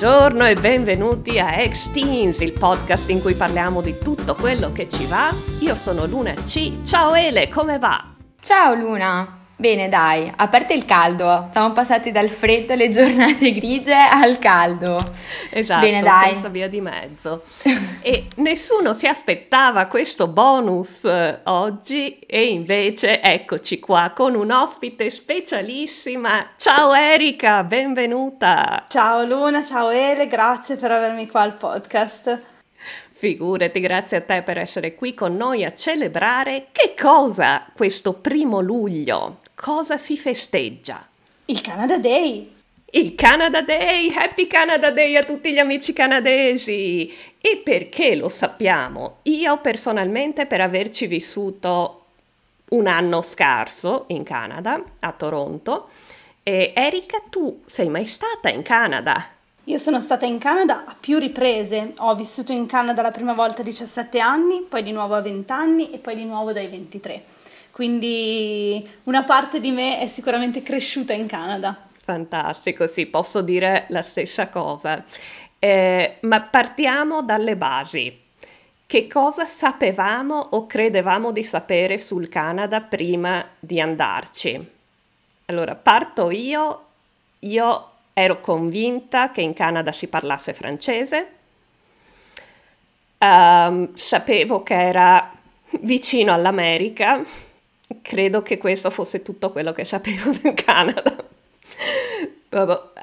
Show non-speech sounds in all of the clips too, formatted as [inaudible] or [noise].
Buongiorno e benvenuti a Ex Teens, il podcast in cui parliamo di tutto quello che ci va. Io sono Luna C. Ciao Ele, come va? Ciao Luna! Bene, dai, a parte il caldo, siamo passati dal freddo alle giornate [laughs] grigie al caldo. Esatto, Bene, dai. senza via di mezzo. e nessuno si aspettava questo bonus eh, oggi e invece eccoci qua con un ospite specialissima. Ciao Erika, benvenuta. Ciao Luna, ciao Ele, grazie per avermi qua al podcast. Figurati, grazie a te per essere qui con noi a celebrare che cosa questo primo luglio? Cosa si festeggia? Il Canada Day. Il Canada Day, Happy Canada Day a tutti gli amici canadesi! E perché lo sappiamo? Io personalmente per averci vissuto un anno scarso in Canada, a Toronto, e Erika, tu sei mai stata in Canada? Io sono stata in Canada a più riprese. Ho vissuto in Canada la prima volta a 17 anni, poi di nuovo a 20 anni e poi di nuovo dai 23. Quindi una parte di me è sicuramente cresciuta in Canada. Fantastico, sì, posso dire la stessa cosa. Eh, ma partiamo dalle basi. Che cosa sapevamo o credevamo di sapere sul Canada prima di andarci? Allora, parto io. Io ero convinta che in Canada si parlasse francese. Um, sapevo che era vicino all'America. Credo che questo fosse tutto quello che sapevo del Canada.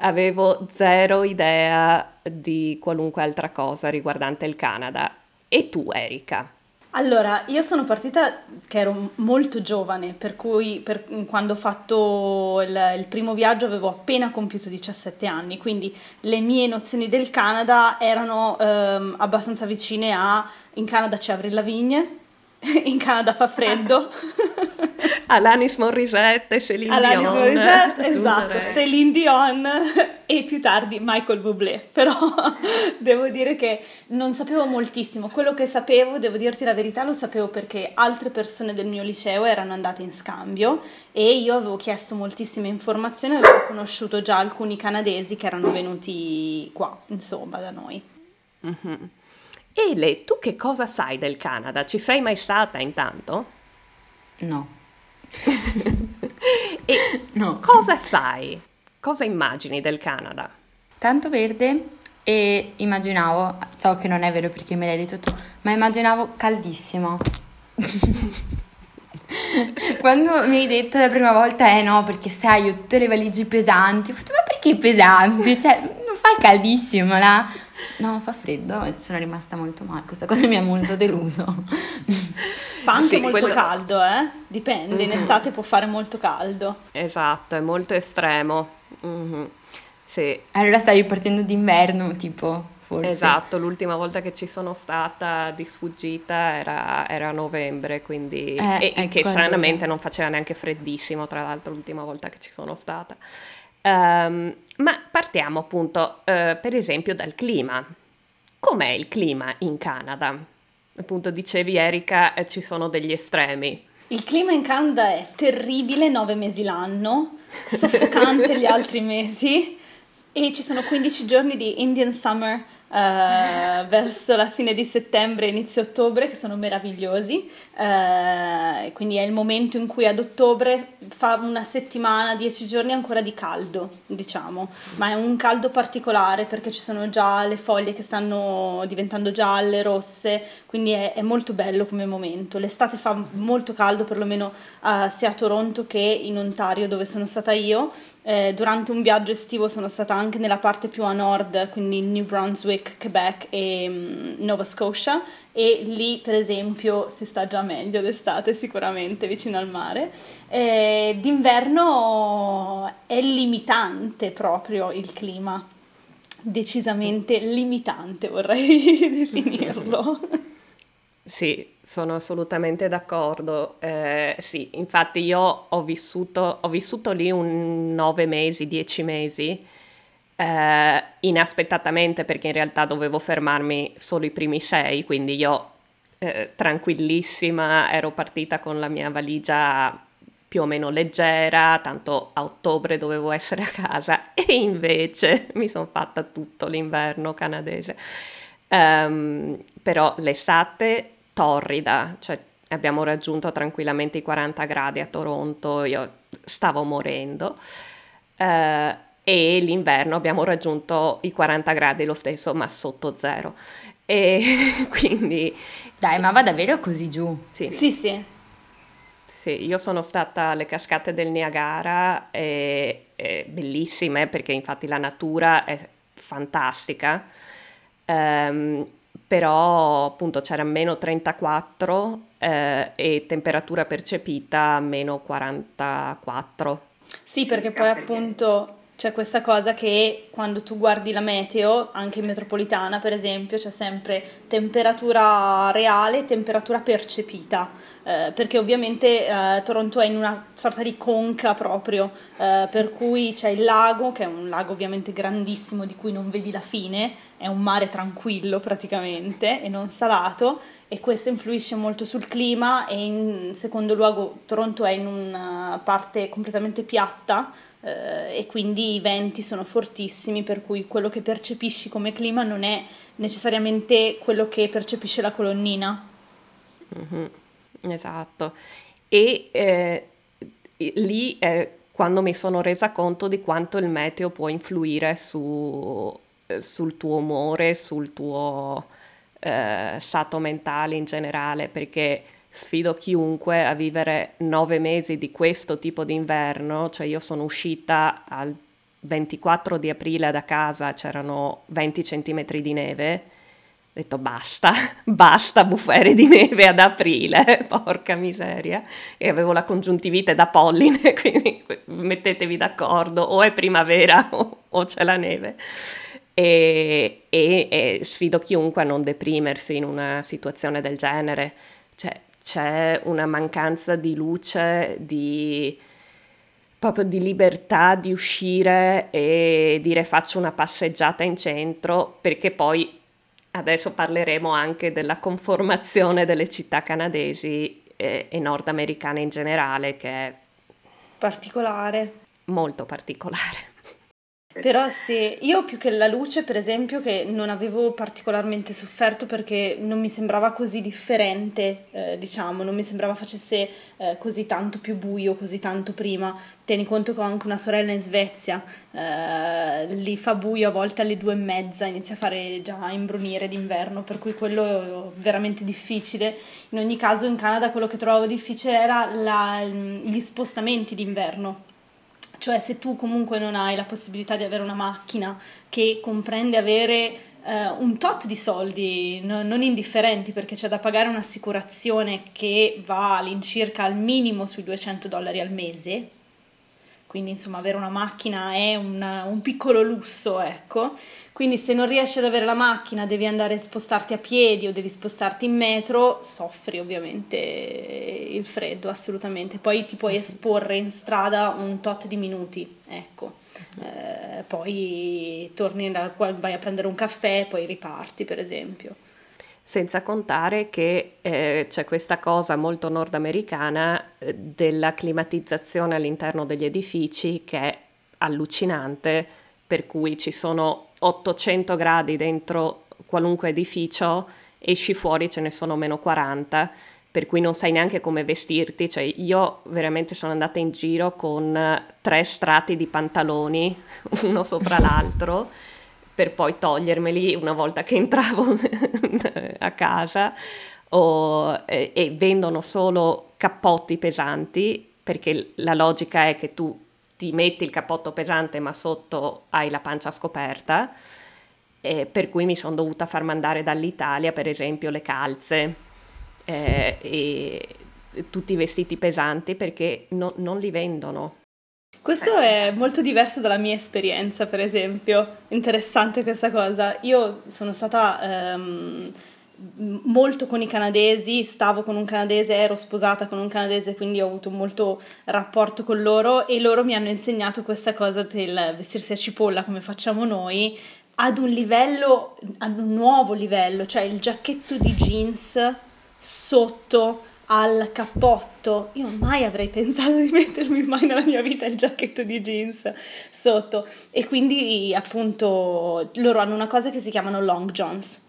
Avevo zero idea di qualunque altra cosa riguardante il Canada. E tu, Erika? Allora, io sono partita che ero molto giovane, per cui per, quando ho fatto il, il, primo viaggio avevo appena compiuto 17 anni, quindi le mie nozioni del Canada erano ehm, abbastanza vicine a in Canada c'è Avril Lavigne, [laughs] in Canada fa freddo. [laughs] Alanis Morissette, Celine Alanis Dion. Morissette, esatto, Celine Dion [laughs] e più tardi Michael Bublé. Però devo dire che non sapevo moltissimo. Quello che sapevo, devo dirti la verità, lo sapevo perché altre persone del mio liceo erano andate in scambio e io avevo chiesto moltissime informazioni, avevo conosciuto già alcuni canadesi che erano venuti qua, insomma, da noi. Mm-hmm. Ele, tu che cosa sai del Canada? Ci sei mai stata intanto? No. [laughs] e no. cosa sai? Cosa immagini del Canada? Tanto verde e immaginavo, so che non è vero perché me l'hai detto tu, ma immaginavo caldissimo. [laughs] Quando mi hai detto la prima volta, eh no, perché sai, ho tutte le valigie pesanti, ho fatto, ma perché pesanti? Cioè, non fa caldissimo là. No, fa freddo e sono rimasta molto male. Questa cosa mi ha molto deluso. [laughs] Fa anche sì, molto quello... caldo, eh? Dipende, mm-hmm. in estate può fare molto caldo. Esatto, è molto estremo. Mm-hmm. Sì. Allora stavi partendo d'inverno, tipo, forse. Esatto, l'ultima volta che ci sono stata di sfuggita era, era a novembre, quindi... Eh, e, ecco, che stranamente non faceva neanche freddissimo, tra l'altro, l'ultima volta che ci sono stata. Um, ma partiamo appunto, uh, per esempio, dal clima. Com'è il clima in Canada? Appunto, dicevi Erika, eh, ci sono degli estremi. Il clima in Canada è terribile nove mesi l'anno, soffocante gli [laughs] altri mesi e ci sono 15 giorni di Indian Summer Uh, verso la fine di settembre, inizio ottobre, che sono meravigliosi. Uh, quindi è il momento in cui ad ottobre fa una settimana, dieci giorni ancora di caldo, diciamo, ma è un caldo particolare perché ci sono già le foglie che stanno diventando gialle, rosse, quindi è, è molto bello come momento. L'estate fa molto caldo, perlomeno uh, sia a Toronto che in Ontario, dove sono stata io. Eh, durante un viaggio estivo sono stata anche nella parte più a nord, quindi New Brunswick, Quebec e um, Nova Scotia e lì per esempio si sta già meglio d'estate sicuramente vicino al mare. Eh, d'inverno è limitante proprio il clima, decisamente limitante vorrei [laughs] definirlo. [laughs] Sì, sono assolutamente d'accordo. Eh, sì, infatti io ho vissuto, ho vissuto lì un nove mesi, dieci mesi, eh, inaspettatamente perché in realtà dovevo fermarmi solo i primi sei, quindi io eh, tranquillissima ero partita con la mia valigia più o meno leggera, tanto a ottobre dovevo essere a casa e invece [laughs] mi sono fatta tutto l'inverno canadese. Um, però l'estate torrida, cioè abbiamo raggiunto tranquillamente i 40 gradi a Toronto, io stavo morendo. Uh, e l'inverno abbiamo raggiunto i 40 gradi lo stesso, ma sotto zero. E [laughs] quindi... Dai, ma va davvero così giù? Sì, sì. sì. sì io sono stata alle cascate del Niagara, e, e bellissime perché infatti la natura è fantastica, um, però appunto c'era meno 34 eh, e temperatura percepita meno 44. Sì, perché poi appunto c'è questa cosa che quando tu guardi la meteo, anche in metropolitana per esempio, c'è sempre temperatura reale e temperatura percepita, eh, perché ovviamente eh, Toronto è in una sorta di conca proprio, eh, per cui c'è il lago, che è un lago ovviamente grandissimo di cui non vedi la fine, è un mare tranquillo praticamente e non salato e questo influisce molto sul clima e in secondo luogo Toronto è in una parte completamente piatta eh, e quindi i venti sono fortissimi, per cui quello che percepisci come clima non è necessariamente quello che percepisce la colonnina. Mm-hmm. Esatto. E eh, lì è quando mi sono resa conto di quanto il meteo può influire su, sul tuo umore, sul tuo eh, stato mentale in generale, perché sfido chiunque a vivere nove mesi di questo tipo di inverno, cioè io sono uscita al 24 di aprile da casa, c'erano 20 centimetri di neve, ho detto basta, [laughs] basta bufere di neve ad aprile, [laughs] porca miseria, e avevo la congiuntivite da polline, [laughs] quindi mettetevi d'accordo, o è primavera o, o c'è la neve. E, e, e, sfido chiunque a non deprimersi in una situazione del genere. Cioè, c'è una mancanza di luce, di proprio di libertà di uscire e dire faccio una passeggiata in centro, perché poi adesso parleremo anche della conformazione delle città canadesi e, e nordamericane in generale, che è particolare. Molto particolare. Però sì, io più che la luce, per esempio, che non avevo particolarmente sofferto perché non mi sembrava così differente, eh, diciamo, non mi sembrava facesse eh, così tanto più buio, così tanto prima. Tieni conto che ho anche una sorella in Svezia, eh, lì fa buio a volte alle due e mezza, inizia a fare già imbrunire d'inverno, per cui quello è veramente difficile. In ogni caso in Canada quello che trovavo difficile era la, gli spostamenti d'inverno cioè se tu comunque non hai la possibilità di avere una macchina che comprende avere eh, un tot di soldi no, non indifferenti perché c'è da pagare un'assicurazione che va all'incirca al minimo sui 200 dollari al mese, quindi insomma avere una macchina è un, un, piccolo lusso, ecco. Quindi se non riesci ad avere la macchina devi andare a spostarti a piedi o devi spostarti in metro, soffri ovviamente il freddo, assolutamente. Poi ti puoi esporre in strada un tot di minuti, ecco. Eh, poi torni, vai a prendere un caffè, poi riparti per esempio senza contare che eh, c'è questa cosa molto nordamericana eh, della climatizzazione all'interno degli edifici che è allucinante, per cui ci sono 800 gradi dentro qualunque edificio, esci fuori ce ne sono meno 40, per cui non sai neanche come vestirti, cioè io veramente sono andata in giro con tre strati di pantaloni, [laughs] uno sopra l'altro per poi togliermeli una volta che entravo [laughs] a casa o, e, e vendono solo cappotti pesanti perché la logica è che tu ti metti il cappotto pesante ma sotto hai la pancia scoperta eh, per cui mi sono dovuta far mandare dall'Italia per esempio le calze eh, e tutti i vestiti pesanti perché no, non li vendono questo è molto diverso dalla mia esperienza, per esempio. Interessante questa cosa. Io sono stata ehm, molto con i canadesi, stavo con un canadese, ero sposata con un canadese, quindi ho avuto molto rapporto con loro e loro mi hanno insegnato questa cosa del vestirsi a cipolla come facciamo noi ad un livello, ad un nuovo livello, cioè il giacchetto di jeans sotto al cappotto. Io mai avrei pensato di [laughs] mettermi mai nella mia vita il giacchetto di jeans sotto. E quindi appunto loro hanno una cosa che si chiamano long johns.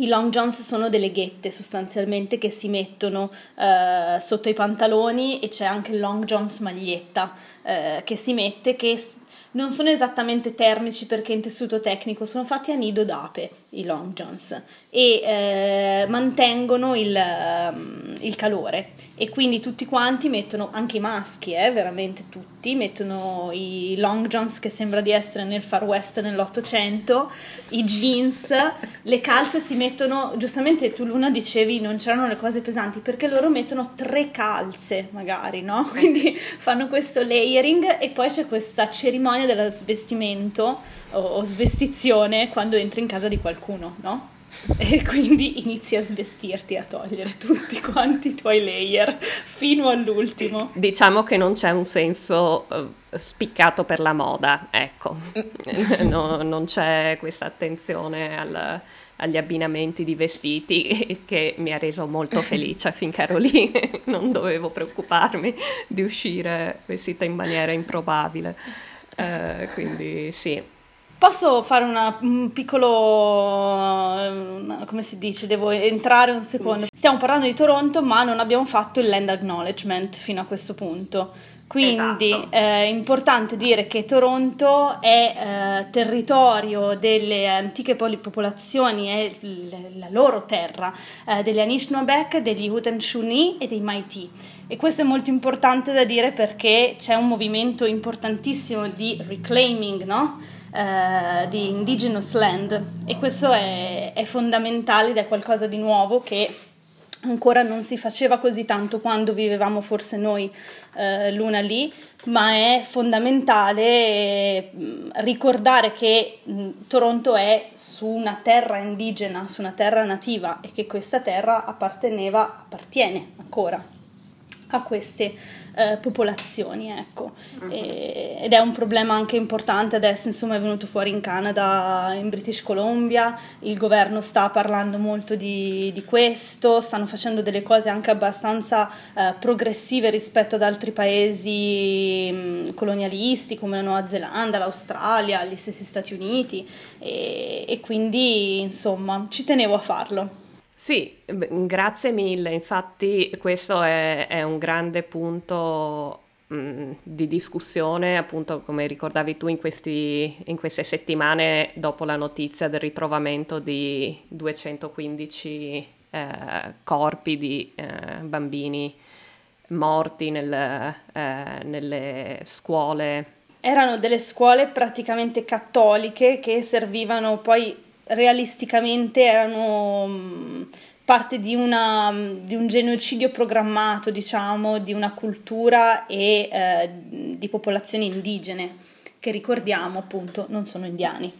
I long johns sono delle ghette sostanzialmente che si mettono eh, sotto i pantaloni e c'è anche il long johns maglietta eh, che si mette che non sono esattamente termici perché in tessuto tecnico sono fatti a nido d'ape i long johns e eh, mantengono il, um, il, calore e quindi tutti quanti mettono, anche i maschi, eh, veramente tutti, mettono i long johns che sembra di essere nel far west nell'Ottocento, i jeans, le calze si mettono, giustamente tu Luna dicevi non c'erano le cose pesanti perché loro mettono tre calze magari, no? [laughs] Quindi fanno questo layering e poi c'è questa cerimonia dello svestimento o, svestizione quando entri in casa di qualcuno, no? [laughs] E quindi inizi a svestirti, a togliere tutti quanti i tuoi layer fino all'ultimo. Diciamo che non c'è un senso uh, spiccato per la moda, ecco, [laughs] no, non c'è questa attenzione al, agli abbinamenti di vestiti [laughs] che mi ha reso molto felice finché ero lì, non dovevo preoccuparmi di uscire vestita in maniera improbabile. Uh, quindi sì, Posso fare una, un piccolo, eh, come si dice, devo entrare un secondo. Stiamo parlando di Toronto, ma non abbiamo fatto il land acknowledgement fino a questo punto. Quindi esatto. è importante dire che Toronto è eh, territorio delle antiche popolazioni, è l- la loro terra, eh, degli Anishinabek, degli Haudenosaunee e dei Métis. E questo è molto importante da dire perché c'è un movimento importantissimo di reclaiming, no? Eh, di indigenous land. E questo è, è fondamentale ed è qualcosa di nuovo che ancora non si faceva così tanto quando vivevamo forse noi eh, l'una lì, ma è fondamentale mm, ricordare che mm, Toronto è su una terra indigena, su una terra nativa e che questa terra apparteneva, appartiene ancora a queste eh, popolazioni, ecco. Uh-huh. E, ed è un problema anche importante adesso, insomma, è venuto fuori in Canada, in British Columbia, il governo sta parlando molto di, di questo, stanno facendo delle cose anche abbastanza eh, progressive rispetto ad altri paesi mh, mm, colonialisti come la Nuova Zelanda, l'Australia, gli stessi Stati Uniti e, e quindi, insomma, ci tenevo a farlo. Sì, grazie mille. Infatti questo è, è un grande punto mh, di discussione, appunto come ricordavi tu in, questi, in, queste settimane dopo la notizia del ritrovamento di 215 eh, corpi di eh, bambini morti nel, eh, nelle scuole. Erano delle scuole praticamente cattoliche che servivano poi realisticamente erano mm, parte di, una, di, un genocidio programmato, diciamo, di una cultura e eh, di popolazioni indigene, che ricordiamo appunto non sono indiani.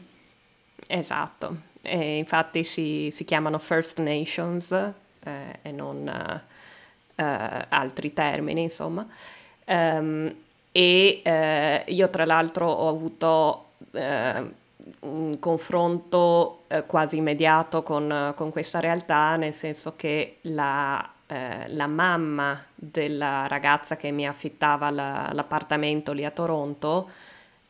Esatto, e infatti si, si, chiamano First Nations eh, e non eh, altri termini, insomma. Um, e eh, io tra l'altro ho avuto eh, un confronto eh, quasi immediato con, con, questa realtà, nel senso che la, eh, la, mamma della ragazza che mi affittava la, l'appartamento lì a Toronto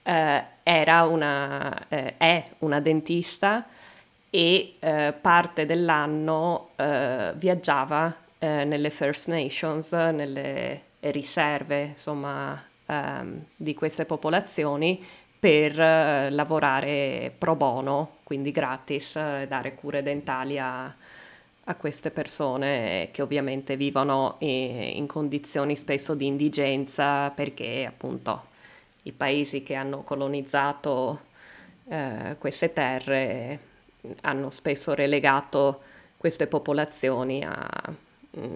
eh, era una, eh, è una dentista e eh, parte dell'anno eh, viaggiava nelle First Nations, nelle riserve insomma, ehm, di queste popolazioni per eh, lavorare pro bono, quindi gratis, e dare cure dentali a, a, queste persone che ovviamente vivono in, in condizioni spesso di indigenza perché appunto i paesi che hanno colonizzato eh, queste terre hanno spesso relegato queste popolazioni a,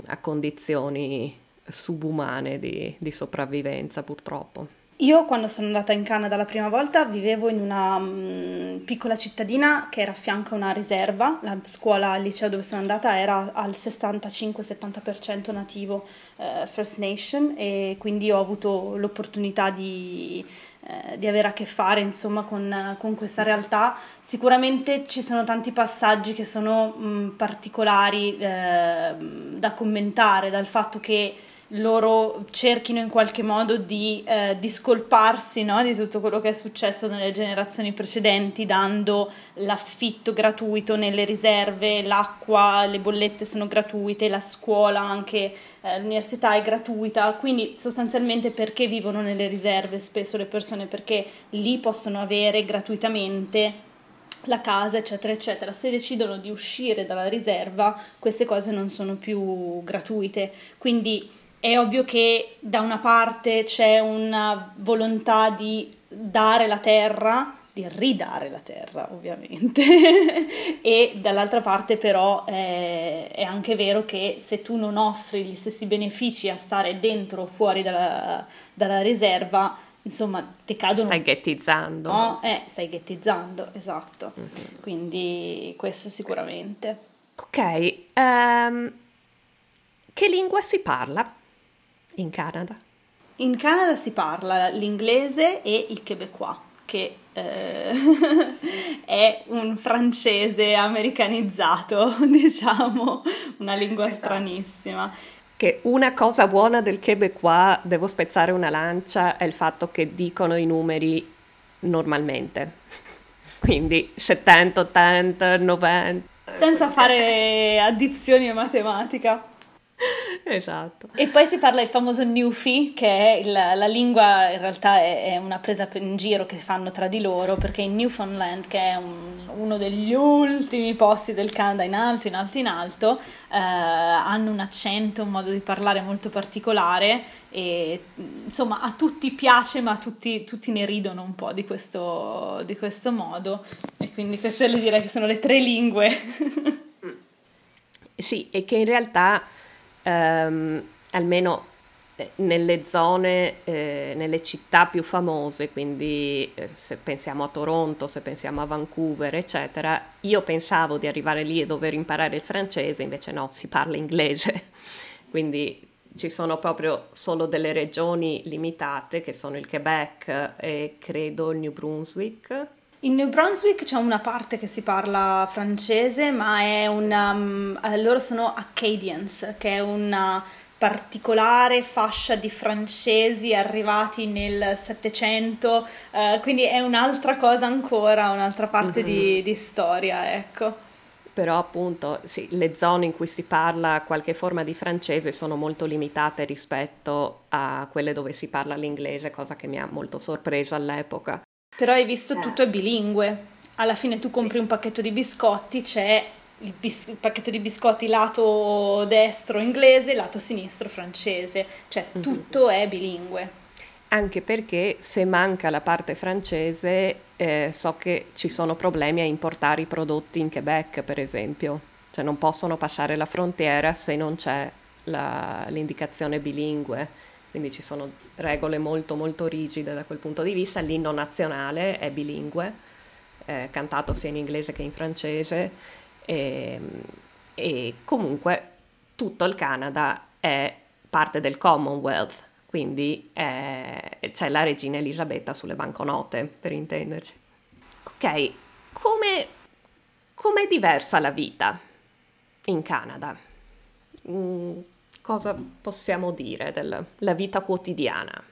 a condizioni subumane di, di sopravvivenza purtroppo. Io quando sono andata in Canada la prima volta vivevo in una um, piccola cittadina che era a fianco a una riserva, la scuola al liceo dove sono andata era al 65-70% nativo uh, First Nation e quindi ho avuto l'opportunità di eh, di avere a che fare insomma con, con, questa realtà. Sicuramente ci sono tanti passaggi che sono mh, particolari eh, da commentare, dal fatto che loro cerchino in qualche modo di eh, discolparsi no, di tutto quello che è successo nelle generazioni precedenti, dando l'affitto gratuito nelle riserve, l'acqua, le bollette sono gratuite, la scuola, anche eh, l'università è gratuita, quindi sostanzialmente perché vivono nelle riserve spesso le persone? Perché lì possono avere gratuitamente la casa, eccetera, eccetera. Se decidono di uscire dalla riserva, queste cose non sono più gratuite. Quindi è ovvio che da una parte c'è una volontà di dare la terra, di ridare la terra ovviamente, [laughs] e dall'altra parte però è, è, anche vero che se tu non offri gli stessi benefici a stare dentro o fuori dalla, dalla riserva, insomma, ti cadono. Stai ghettizzando. No, eh, stai ghettizzando, esatto. Mm-hmm. Quindi questo sicuramente. Ok, um, che lingua si parla? In Canada? In Canada si parla l'inglese e il quebecois, che eh, [laughs] è un francese americanizzato, [laughs] diciamo, una lingua esatto. stranissima. Che una cosa buona del quebecois, devo spezzare una lancia, è il fatto che dicono i numeri normalmente. [laughs] Quindi 70, 80, 90. Senza fare addizioni e matematica. [laughs] esatto. E poi si parla del famoso Newfie, che è il, la lingua, in realtà è, è, una presa in giro che fanno tra di loro, perché in Newfoundland, che è un, uno degli ultimi posti del Canada in alto, in alto, in alto, eh, hanno un accento, un modo di parlare molto particolare e insomma a tutti piace, ma tutti, tutti ne ridono un po' di questo, di questo modo. E quindi queste le direi che sono le tre lingue. [laughs] sì, e che in realtà ehm, almeno eh, nelle zone, eh, nelle città più famose, quindi eh, se pensiamo a Toronto, se pensiamo a Vancouver, eccetera, io pensavo di arrivare lì e dover imparare il francese, invece no, si parla inglese. [laughs] quindi ci sono proprio solo delle regioni limitate che sono il Quebec e credo il New Brunswick. In New Brunswick c'è una parte che si parla francese, ma è una, um, loro sono Acadians, che è una particolare fascia di francesi arrivati nel Settecento, uh, quindi è un'altra cosa ancora, un'altra parte mm-hmm. di, di storia, ecco però appunto sì, le zone in cui si parla qualche forma di francese sono molto limitate rispetto a quelle dove si parla l'inglese, cosa che mi ha molto sorpreso all'epoca. Però hai visto, eh. tutto è bilingue. Alla fine tu compri un pacchetto di biscotti, c'è il, bis- il, pacchetto di biscotti lato destro inglese, lato sinistro francese, cioè mm-hmm. tutto è bilingue. Anche perché se manca la parte francese, eh, so che ci sono problemi a importare i prodotti in Quebec, per esempio. Cioè non possono passare la frontiera se non c'è la, l'indicazione bilingue quindi ci sono regole molto molto rigide da quel punto di vista. L'inno nazionale è bilingue, eh, cantato sia in inglese che in francese e, e comunque tutto il Canada è parte del Commonwealth, quindi è, c'è la regina Elisabetta sulle banconote, per intenderci. Ok, come, come è diversa la vita in Canada? Mm, cosa possiamo dire della vita quotidiana?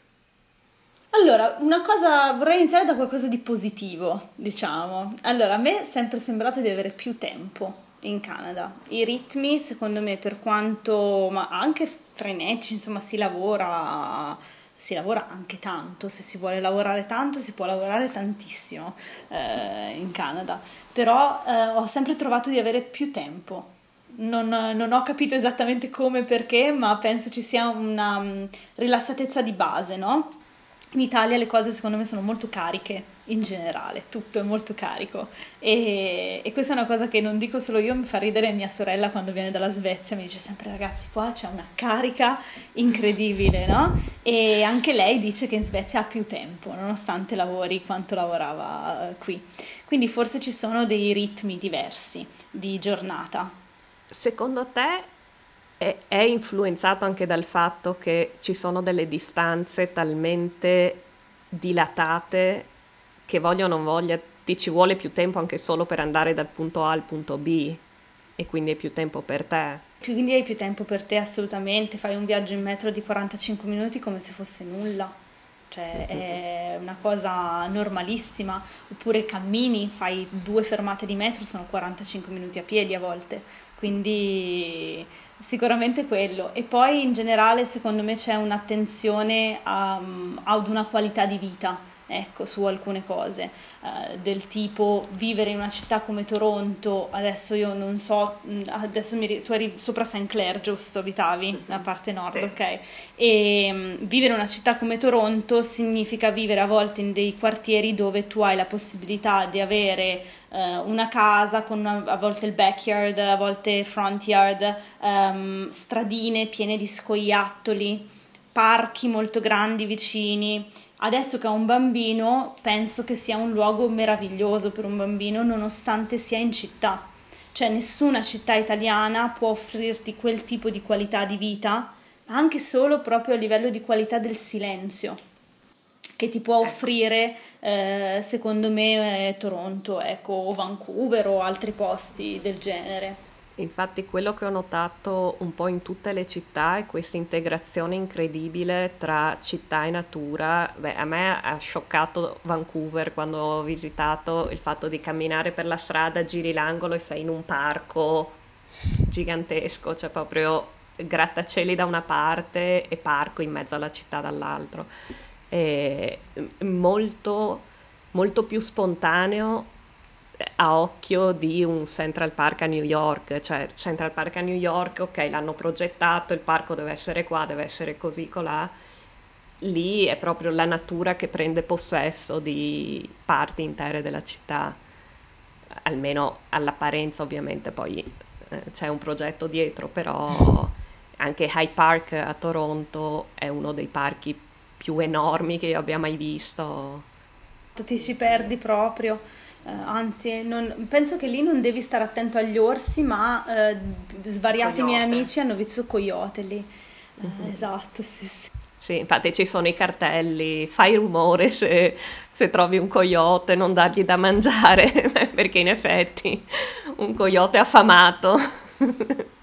Allora, una cosa, vorrei iniziare da qualcosa di positivo, diciamo. Allora, a me è sempre sembrato di avere più tempo in Canada. I ritmi, secondo me, per quanto, ma anche frenetici, insomma, si lavora, si lavora anche tanto. Se si vuole lavorare tanto, si può lavorare tantissimo eh, in Canada. Però eh, ho sempre trovato di avere più tempo non, non, ho capito esattamente come e perché, ma penso ci sia una um, rilassatezza di base, no? In Italia le cose secondo me sono molto cariche in generale, tutto è molto carico e, e, questa è una cosa che non dico solo io, mi fa ridere mia sorella quando viene dalla Svezia, mi dice sempre ragazzi qua c'è una carica incredibile, no? E anche lei dice che in Svezia ha più tempo, nonostante lavori quanto lavorava qui. Quindi forse ci sono dei ritmi diversi di giornata secondo te è, è, influenzato anche dal fatto che ci sono delle distanze talmente dilatate che voglia o non voglia ti ci vuole più tempo anche solo per andare dal punto A al punto B e quindi hai più tempo per te. Quindi hai più tempo per te assolutamente, fai un viaggio in metro di 45 minuti come se fosse nulla, cioè è una cosa normalissima, oppure cammini, fai due fermate di metro, sono 45 minuti a piedi a volte, quindi sicuramente quello. E poi in generale secondo me c'è un'attenzione a, ad una qualità di vita ecco, su alcune cose, eh, del tipo vivere in una città come Toronto, adesso io non so, mm, adesso mi, tu eri sopra St. Clair, giusto, abitavi, la parte nord, sì. ok? E um, vivere in una città come Toronto significa vivere a volte in dei quartieri dove tu hai la possibilità di avere uh, una casa con una, a volte il backyard, a volte front yard, um, stradine piene di scoiattoli, parchi molto grandi vicini Adesso che ho un bambino, penso che sia un luogo meraviglioso per un bambino, nonostante sia in città. Cioè nessuna città italiana può offrirti quel tipo di qualità di vita, anche solo proprio a livello di qualità del silenzio, che ti può ecco. offrire, eh, secondo me, eh, Toronto, ecco, o Vancouver o altri posti del genere. Infatti quello che ho notato un po' in tutte le città è questa integrazione incredibile tra città e natura. Beh, a me ha scioccato Vancouver quando ho visitato il fatto di camminare per la strada, giri l'angolo e sei in un parco gigantesco, cioè proprio grattacieli da una parte e parco in mezzo alla città dall'altro. È molto, molto più spontaneo a occhio di un Central Park a New York, cioè Central Park a New York, ok, l'hanno progettato, il parco deve essere qua, deve essere così, colà. Lì è proprio la natura che prende possesso di parti intere della città, almeno all'apparenza ovviamente, poi eh, c'è un progetto dietro, però anche High Park a Toronto è uno dei parchi più enormi che io abbia mai visto. Ti ci perdi proprio Uh, anzi, non, penso che lì non devi stare attento agli orsi, ma uh, svariati coyote. miei amici hanno visto coyote lì. Uh, uh-huh. Esatto, sì, sì. Sì, infatti ci sono i cartelli, fai rumore se, se trovi un coyote, non dargli da mangiare, [laughs] perché in effetti un coyote affamato. [laughs]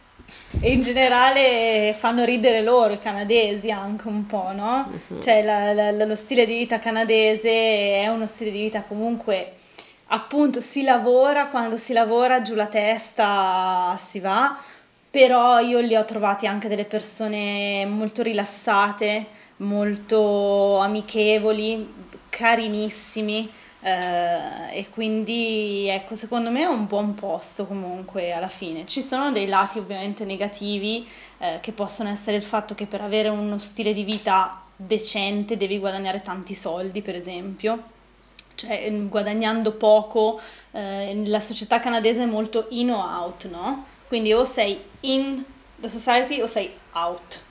E in generale fanno ridere loro i canadesi anche un po', no? Uh-huh. Cioè la, la, lo stile di vita canadese è uno stile di vita comunque appunto si lavora, quando si lavora giù la testa si va, però io li ho trovati anche delle persone molto rilassate, molto amichevoli, carinissimi. Eh, e quindi ecco secondo me è un buon posto comunque alla fine ci sono dei lati ovviamente negativi eh, che possono essere il fatto che per avere uno stile di vita decente devi guadagnare tanti soldi per esempio cioè guadagnando poco, eh, la società canadese è molto in o out, no? Quindi o sei in the society o sei out.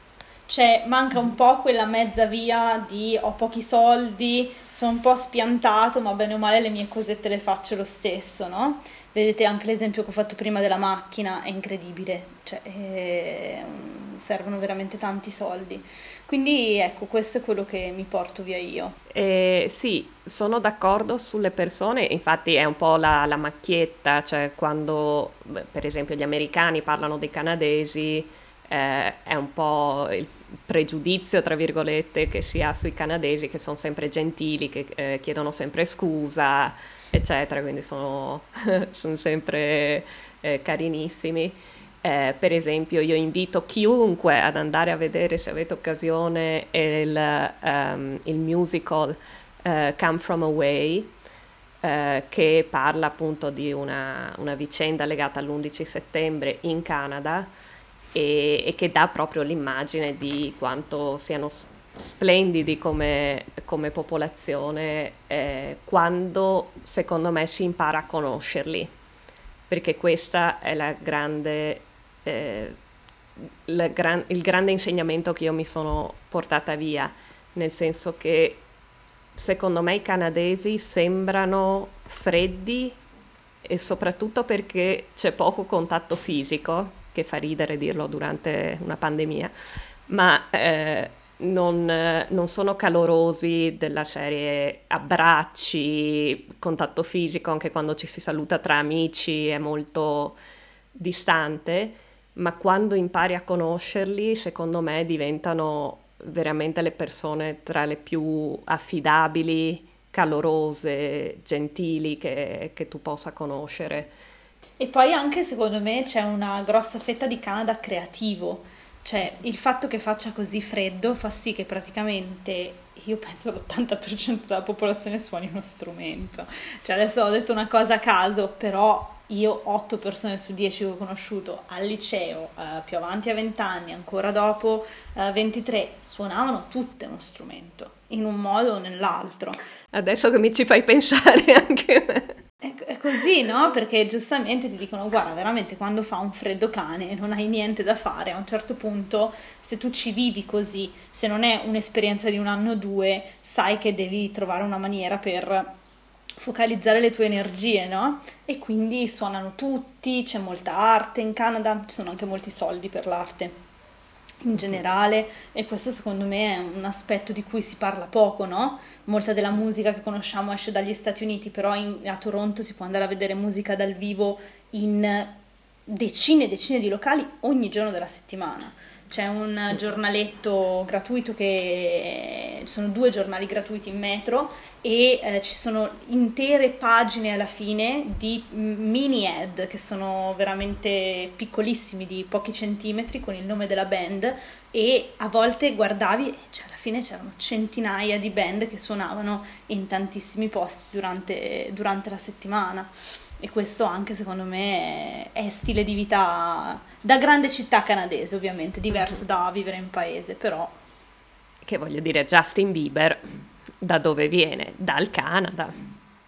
Cioè manca un po' quella mezza via di ho pochi soldi, sono un po' spiantato, ma bene o male le mie cosette le faccio lo stesso, no? Vedete anche l'esempio che ho fatto prima della macchina, è incredibile, cioè, è... servono veramente tanti soldi. Quindi ecco, questo è quello che mi porto via io. Eh, sì, sono d'accordo sulle persone, infatti è un po' la, la macchietta, cioè quando per esempio gli americani parlano dei canadesi, eh, è un po' il pregiudizio, tra virgolette, che si ha sui canadesi, che sono sempre gentili, che eh, chiedono sempre scusa, eccetera, quindi sono, [laughs] sono sempre eh, carinissimi. Eh, per esempio, io invito chiunque ad andare a vedere, se avete occasione, il, um, il musical uh, Come From Away, uh, che parla appunto di una, una, vicenda legata all'11 settembre in Canada e, e, che dà proprio l'immagine di quanto siano splendidi come, come popolazione eh, quando secondo me si impara a conoscerli. Perché questa è la grande eh, gran, il grande insegnamento che io mi sono portata via, nel senso che secondo me i canadesi sembrano freddi e soprattutto perché c'è poco contatto fisico, che fa ridere dirlo durante una pandemia, ma eh, non, non, sono calorosi della serie abbracci, contatto fisico, anche quando ci si saluta tra amici è molto distante, ma quando impari a conoscerli, secondo me diventano veramente le persone tra le più affidabili, calorose, gentili che, che tu possa conoscere. E poi anche secondo me c'è una grossa fetta di Canada creativo, cioè il fatto che faccia così freddo fa sì che praticamente io penso l'80% della popolazione suoni uno strumento. Cioè adesso ho detto una cosa a caso, però io 8 persone su 10 che ho conosciuto al liceo, eh, più avanti a 20 anni, ancora dopo eh, 23, suonavano tutte uno strumento, in un modo o nell'altro. Adesso che mi ci fai pensare [laughs] anche me. È, così, no? Perché giustamente ti dicono, guarda, veramente quando fa un freddo cane non hai niente da fare, a un certo punto, se tu ci vivi così, se non è un'esperienza di un anno o due, sai che devi trovare una maniera per focalizzare le tue energie, no? E quindi suonano tutti, c'è molta arte in Canada, ci sono anche molti soldi per l'arte in generale e questo secondo me è un aspetto di cui si parla poco, no? Molta della musica che conosciamo esce dagli Stati Uniti, però in, a Toronto si può andare a vedere musica dal vivo in decine e decine di locali ogni giorno della settimana. C'è un giornaletto gratuito che ci sono due giornali gratuiti in metro e eh, ci sono intere pagine alla fine di mini ad che sono veramente piccolissimi di pochi centimetri con il nome della band. E a volte guardavi e cioè, alla fine c'erano centinaia di band che suonavano in tantissimi posti durante, durante la settimana e questo anche secondo me è, stile di vita da grande città canadese ovviamente, diverso mm-hmm. da vivere in paese però. Che voglio dire, Justin Bieber da dove viene? Dal Canada.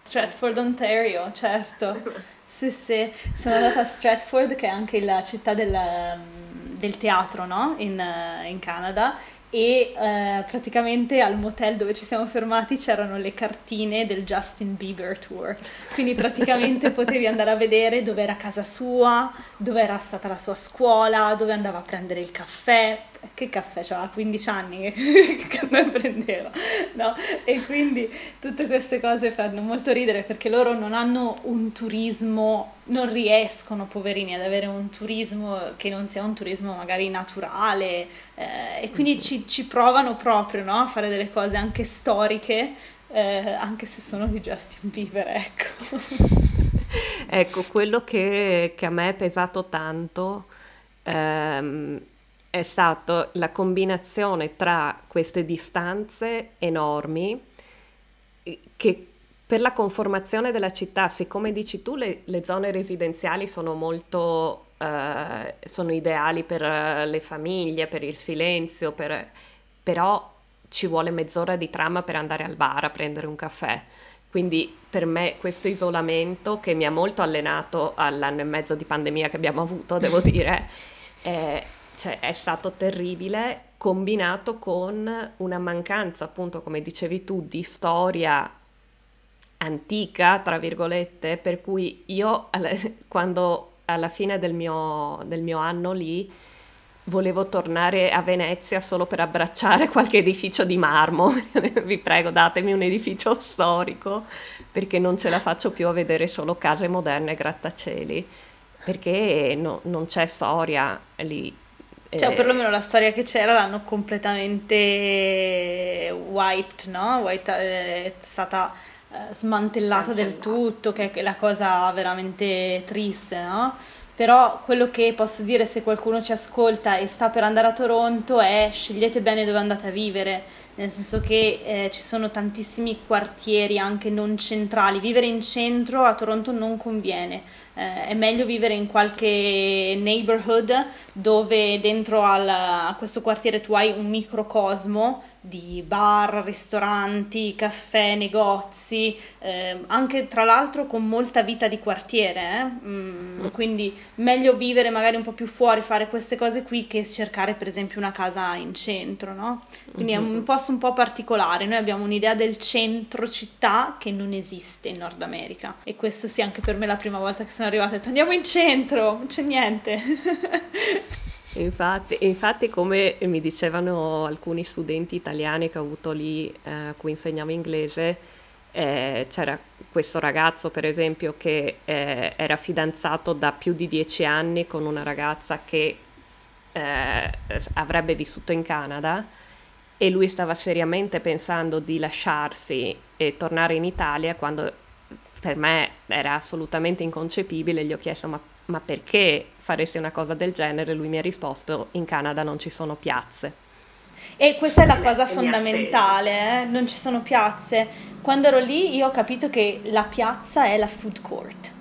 Stratford, Ontario, certo. [laughs] sì, sì, sono andata a Stratford che è anche la città del, del teatro no? in, in Canada e eh, praticamente al motel dove ci siamo fermati c'erano le cartine del Justin Bieber Tour, quindi praticamente [laughs] potevi andare a vedere dove era casa sua, dove era stata la sua scuola, dove andava a prendere il caffè, che caffè, aveva 15 anni, [laughs] che caffè prendeva, no? E quindi tutte queste cose fanno molto ridere perché loro non hanno un turismo, non riescono, poverini, ad avere un turismo che non sia un turismo magari naturale eh, e quindi ci, ci, provano proprio, no? A fare delle cose anche storiche, eh, anche se sono di Justin Bieber, ecco. [laughs] ecco, quello che, che, a me è pesato tanto... Ehm, è stata la combinazione tra queste distanze enormi eh, che per la conformazione della città, siccome dici tu, le, le zone residenziali sono molto eh, sono ideali per eh, le famiglie, per il silenzio, per, però ci vuole mezz'ora di tram per andare al bar a prendere un caffè. Quindi per me questo isolamento che mi ha molto allenato all'anno e mezzo di pandemia che abbiamo avuto, devo dire, è, cioè, è stato terribile combinato con una mancanza, appunto, come dicevi tu, di storia antica, tra virgolette, per cui io [laughs] quando alla fine del mio, del mio anno lì volevo tornare a Venezia solo per abbracciare [laughs] qualche edificio di marmo. [laughs] Vi prego, datemi un edificio storico perché non ce la faccio più a vedere solo case moderne e grattacieli, perché no, non c'è storia lì. Cioè, eh, perlomeno la storia che c'era l'hanno completamente wiped, no? White, eh, è stata eh, smantellata del tutto, che è la cosa veramente triste, no? Però quello che posso dire se qualcuno ci ascolta e sta per andare a Toronto è scegliete bene dove andate a vivere, nel senso che eh, ci sono tantissimi quartieri anche non centrali. Vivere in centro a Toronto non conviene, eh, è meglio vivere in qualche neighborhood dove dentro al, a questo quartiere tu hai un microcosmo di bar, ristoranti, caffè, negozi, eh, anche tra l'altro con molta vita di quartiere, eh? mm, quindi meglio vivere magari un po' più fuori, fare queste cose qui che cercare per esempio una casa in centro, no? Quindi mm-hmm. è un posto un po' particolare, noi abbiamo un'idea del centro città che non esiste in Nord America e questo sì anche per me la prima volta che sono arrivata ho detto andiamo in centro, non c'è niente. [laughs] Infatti, infatti, come mi dicevano alcuni studenti italiani che ho avuto lì, eh, cui insegnavo inglese, eh, c'era questo ragazzo, per esempio, che eh, era fidanzato da più di dieci anni con una ragazza che eh, avrebbe vissuto in Canada e lui stava seriamente pensando di lasciarsi e tornare in Italia quando per me era assolutamente inconcepibile, gli ho chiesto ma, ma perché faresti una cosa del genere? Lui mi ha risposto in Canada non ci sono piazze. E questa è la cosa fondamentale, eh? non ci sono piazze. Quando ero lì io ho capito che la piazza è la food court.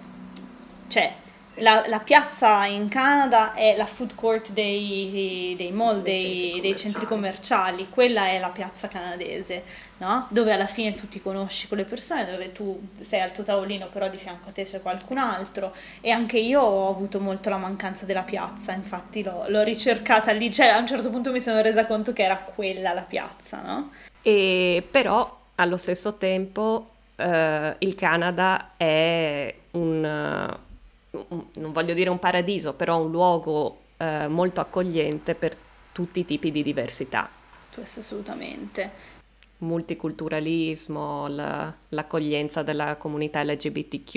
Cioè, la, la, piazza in Canada è la food court dei, dei mall, dei, dei, centri commerciali, quella è la piazza canadese, no? dove alla fine tu ti conosci con le persone, dove tu sei al tuo tavolino però di fianco a te c'è qualcun altro e anche io ho avuto molto la mancanza della piazza, infatti l'ho, l'ho ricercata lì, cioè a un certo punto mi sono resa conto che era quella la piazza. No? E però allo stesso tempo eh, il Canada è un non voglio dire un paradiso, però un luogo eh, molto accogliente per tutti i tipi di diversità. Questo assolutamente. Multiculturalismo, la, l'accoglienza della comunità LGBTQ.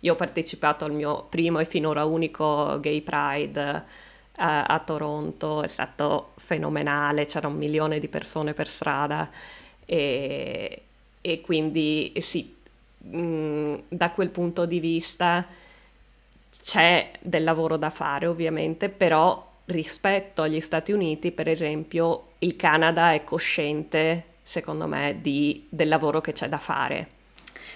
Io ho partecipato al mio primo e finora unico Gay Pride a, eh, a Toronto, è stato fenomenale, c'era un milione di persone per strada e, e quindi sì, mh, mm, da quel punto di vista c'è del lavoro da fare ovviamente, però rispetto agli Stati Uniti, per esempio, il Canada è cosciente, secondo me, di, del lavoro che c'è da fare.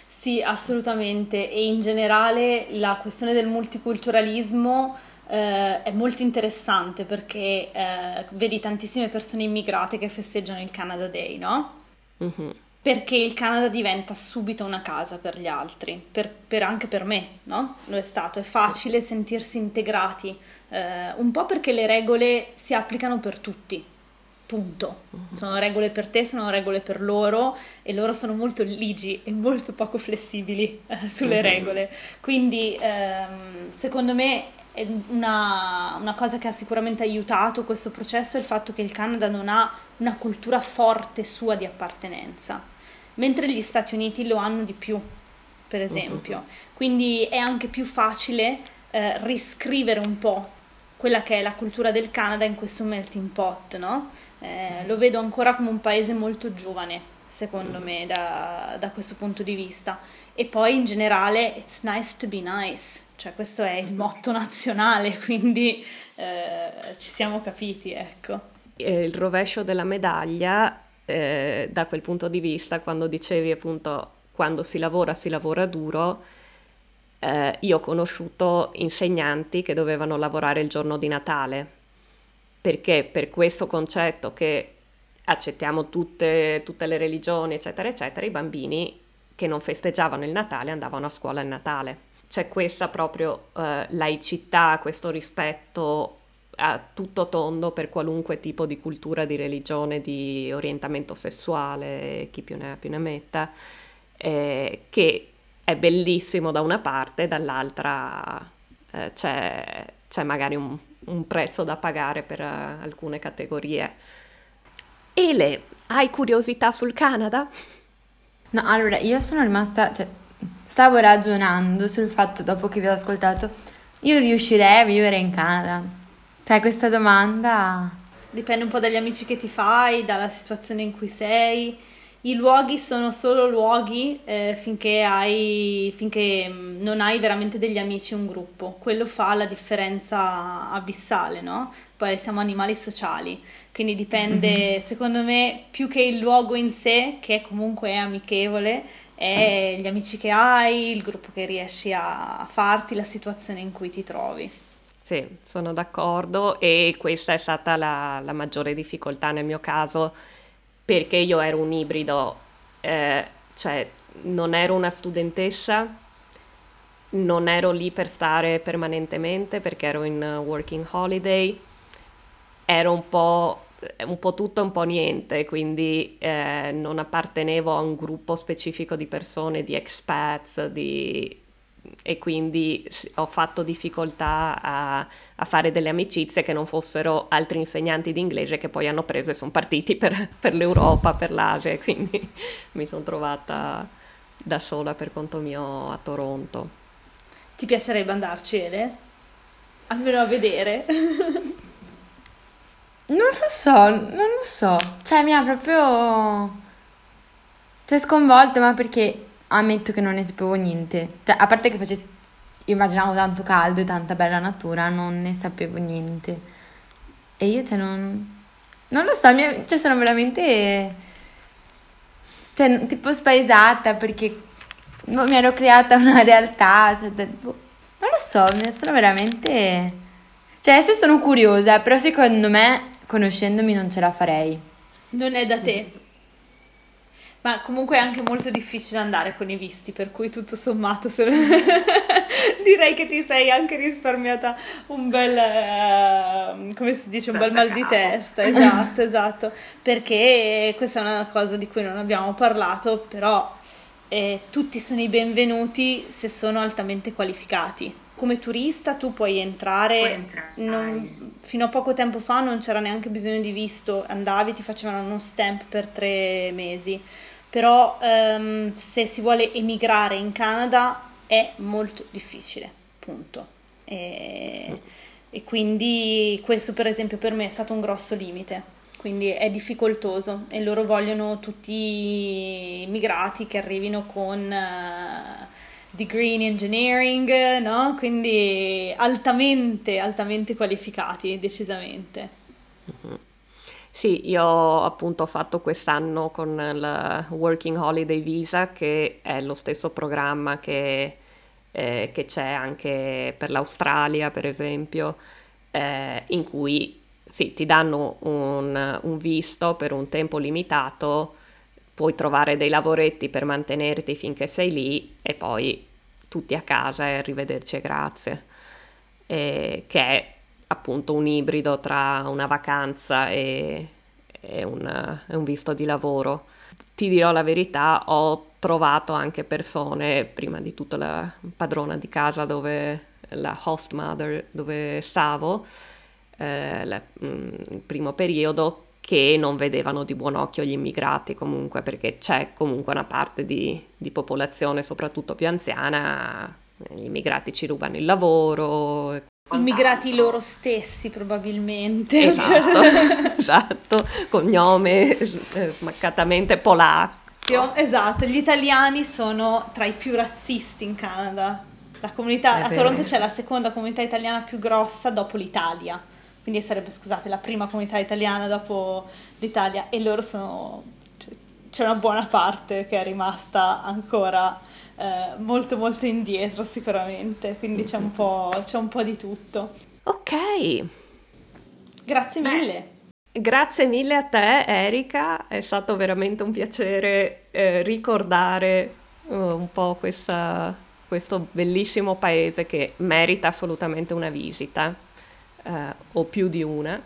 Sì, assolutamente. E in generale la questione del multiculturalismo eh, è molto interessante perché eh, vedi tantissime persone immigrate che festeggiano il Canada Day, no? Mm-hmm perché il Canada diventa subito una casa per gli altri, per, per anche per me, no? Lo è stato, è facile sentirsi integrati, eh, un po' perché le regole si applicano per tutti, punto. Mhm. Sono regole per te, sono regole per loro e loro sono molto ligi e molto poco flessibili eh, sulle mhm. regole. Quindi ehm, secondo me una, una, cosa che ha sicuramente aiutato questo processo è il fatto che il Canada non ha una cultura forte sua di appartenenza, mentre gli Stati Uniti lo hanno di più, per esempio. Uh-huh. Quindi è anche più facile eh, riscrivere un po' quella che è la cultura del Canada in questo melting pot, no? Eh, lo vedo ancora come un paese molto giovane, secondo me, da, da questo punto di vista. E poi in generale, it's nice to be nice cioè questo è il motto nazionale, [laughs] quindi eh, ci siamo capiti, ecco. Il rovescio della medaglia, eh, da quel punto di vista, quando dicevi appunto quando si lavora si lavora duro, eh, io ho conosciuto insegnanti che dovevano lavorare il giorno di Natale, perché per questo concetto che accettiamo tutte, tutte le religioni, eccetera, eccetera, i bambini che non festeggiavano il Natale andavano a scuola il Natale. C'è questa proprio eh, laicità, questo rispetto a tutto tondo per qualunque tipo di cultura, di religione, di orientamento sessuale, chi più ne ha più ne metta, eh, che è bellissimo da una parte, dall'altra eh, c'è, c'è, magari un, un, prezzo da pagare per uh, alcune categorie. Ele, hai curiosità sul Canada? No, allora io sono rimasta, cioè, stavo ragionando sul fatto, dopo che vi ho ascoltato, io riuscirei a vivere in Canada? Cioè, questa domanda... Dipende un po' dagli amici che ti fai, dalla situazione in cui sei. I luoghi sono solo luoghi eh, finché, hai, finché mm, non hai veramente degli amici, un gruppo. Quello fa la differenza abissale, no? Poi siamo animali sociali, quindi dipende, mm-hmm. secondo me, più che il luogo in sé, che comunque è amichevole, è gli amici che hai, il gruppo che riesci a farti, la situazione in cui ti trovi. Sì, sono d'accordo e questa è stata la, la maggiore difficoltà nel mio caso perché io ero un ibrido, eh, cioè non ero una studentessa, non ero lì per stare permanentemente perché ero in working holiday, ero un po' un po' tutto un po' niente, quindi eh, non appartenevo a un gruppo specifico di persone, di expats, di e quindi ho fatto difficoltà a, a, fare delle amicizie che non fossero altri insegnanti di inglese che poi hanno preso e sono partiti per, per l'Europa, per l'Asia, e quindi [laughs] mi sono trovata da sola per conto mio a Toronto. Ti piacerebbe andarci, Ele? Almeno a vedere. [laughs] non lo so, non lo so. Cioè, mi ha proprio... Cioè, sconvolto, ma perché ammetto che non ne sapevo niente. Cioè, a parte che facessi... Immaginavo tanto caldo e tanta bella natura, non ne sapevo niente. E io, cioè, non... Non lo so, mi... cioè, sono veramente... Cioè, tipo spaesata perché mi ero creata una [laughs] realtà, cioè, boh, non lo so, sono veramente... Cioè, adesso sono curiosa, però secondo me, conoscendomi, non ce la farei. Non è da te. Ma comunque è anche molto difficile andare con i visti, per cui tutto sommato se... [laughs] direi che ti sei anche risparmiata un bel, uh, come si dice, un bel mal di testa. Esatto, esatto. Perché questa è una cosa di cui non abbiamo parlato, però eh, tutti sono i benvenuti se sono altamente qualificati. Come turista tu puoi entrare, puoi entrare. Non, fino a poco tempo fa non c'era neanche bisogno di visto, andavi, ti facevano uno stamp per tre mesi, però um, se si vuole emigrare in Canada è molto difficile, punto. E, e quindi questo per esempio per me è stato un grosso limite quindi è difficoltoso e loro vogliono tutti i immigrati che arrivino con uh, degree in engineering, no? Quindi altamente, altamente qualificati, decisamente. Mm-hmm. Sì, io appunto ho fatto quest'anno con il Working Holiday Visa, che è lo stesso programma che, eh, che c'è anche per l'Australia, per esempio, eh, in cui sì, ti danno un, un visto per un tempo limitato, puoi trovare dei lavoretti per mantenerti finché sei lì e poi tutti a casa e arrivederci e grazie. E, che è appunto un ibrido tra una vacanza e, e, un, e, un, visto di lavoro. Ti dirò la verità, ho trovato anche persone, prima di tutto la padrona di casa dove la host mother dove stavo, eh, la, mh, mm, il primo periodo che non vedevano di buon occhio gli immigrati comunque perché c'è comunque una parte di, di popolazione soprattutto più anziana, gli immigrati ci rubano il lavoro. Immigrati loro stessi probabilmente. Esatto, [laughs] [laughs] esatto. cognome eh, smaccatamente polacco. Esatto, gli italiani sono tra i più razzisti in Canada. La comunità, a Toronto c'è la seconda comunità italiana più grossa dopo l'Italia quindi sarebbe, scusate, la prima comunità italiana dopo l'Italia e loro sono, cioè, c'è una buona parte che è rimasta ancora eh, molto molto indietro sicuramente, quindi c'è un po', c'è un po di tutto. Ok. Grazie mille. Grazie mille a te Erika, è stato veramente un piacere eh, ricordare uh, un po' questa, questo bellissimo paese che merita assolutamente una visita eh, o più di una.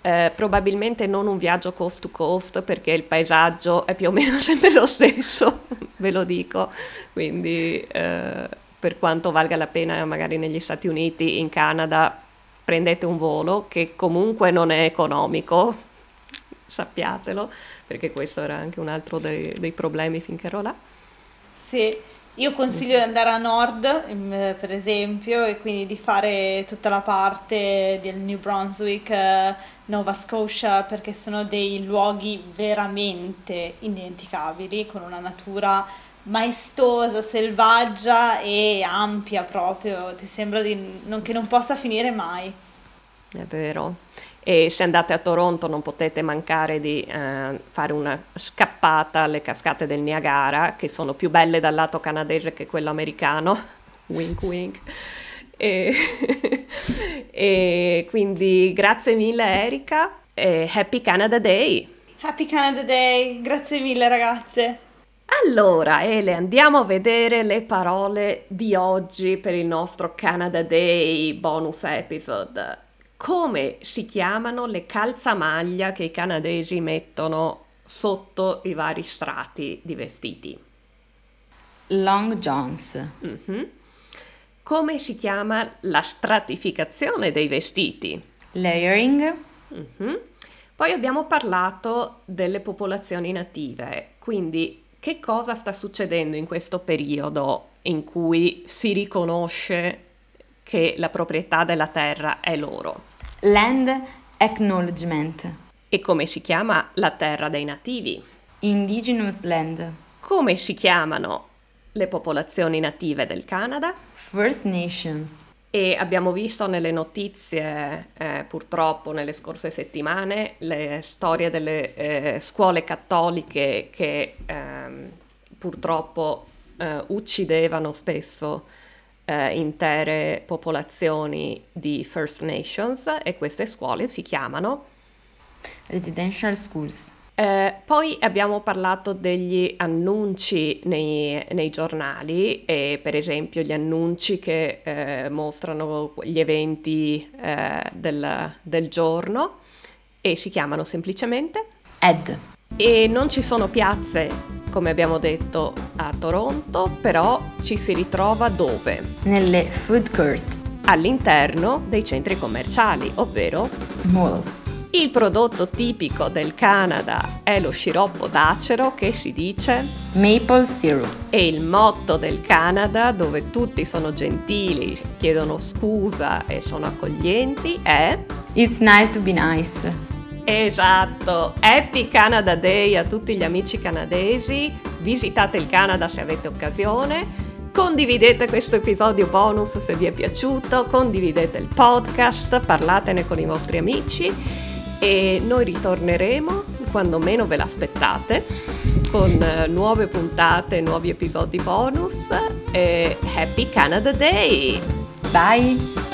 Eh, probabilmente non un viaggio coast to coast perché il paesaggio è più o meno [laughs] sempre lo stesso, ve lo dico, quindi eh, per quanto valga la pena magari negli Stati Uniti, in Canada, prendete un volo che comunque non è economico, sappiatelo, perché questo era anche un altro dei, dei problemi finché ero là. Sì, io consiglio di andare a nord, per esempio, e quindi di fare tutta la parte del New Brunswick, eh, Nova Scotia, perché sono dei luoghi veramente indimenticabili, con una natura maestosa, selvaggia e ampia proprio. Ti sembra di non, che non possa finire mai. È vero e se andate a Toronto non potete mancare di eh, fare una scappata alle cascate del Niagara, che sono più belle dal lato canadese che quello americano, [laughs] wink wink. E, [laughs] e quindi grazie mille Erika e Happy Canada Day! Happy Canada Day, grazie mille ragazze! Allora, Ele, andiamo a vedere le parole di oggi per il nostro Canada Day bonus episode come si chiamano le calzamaglia che i canadesi mettono sotto i vari strati di vestiti? Long Johns. Mm-hmm. come si chiama la stratificazione dei vestiti? Layering. Mm-hmm. Poi abbiamo parlato delle popolazioni native, quindi che cosa sta succedendo in questo periodo in cui si riconosce che la proprietà della terra è loro? Land Acknowledgement. E come si chiama la terra dei nativi? Indigenous Land. Come si chiamano le popolazioni native del Canada? First Nations. E abbiamo visto nelle notizie, eh, purtroppo nelle scorse settimane, le storie delle eh, scuole cattoliche che ehm, purtroppo eh, uccidevano spesso eh, intere popolazioni di First Nations e queste scuole si chiamano Residential Schools. Eh, poi abbiamo parlato degli annunci nei, nei giornali, e per esempio gli annunci che eh, mostrano gli eventi eh, del, del giorno e si chiamano semplicemente Ed. E non ci sono piazze, come abbiamo detto, a Toronto, però ci si ritrova dove? Nelle food court. All'interno dei centri commerciali, ovvero mall. Il prodotto tipico del Canada è lo sciroppo d'acero che si dice Maple syrup. E il motto del Canada, dove tutti sono gentili, chiedono scusa e sono accoglienti, è It's nice to be nice. Esatto, Happy Canada Day a tutti gli amici canadesi, visitate il Canada se avete occasione, condividete questo episodio bonus se vi è piaciuto, condividete il podcast, parlatene con i vostri amici. E noi ritorneremo quando meno ve l'aspettate con eh, nuove puntate, nuovi episodi bonus. E Happy Canada Day! Bye!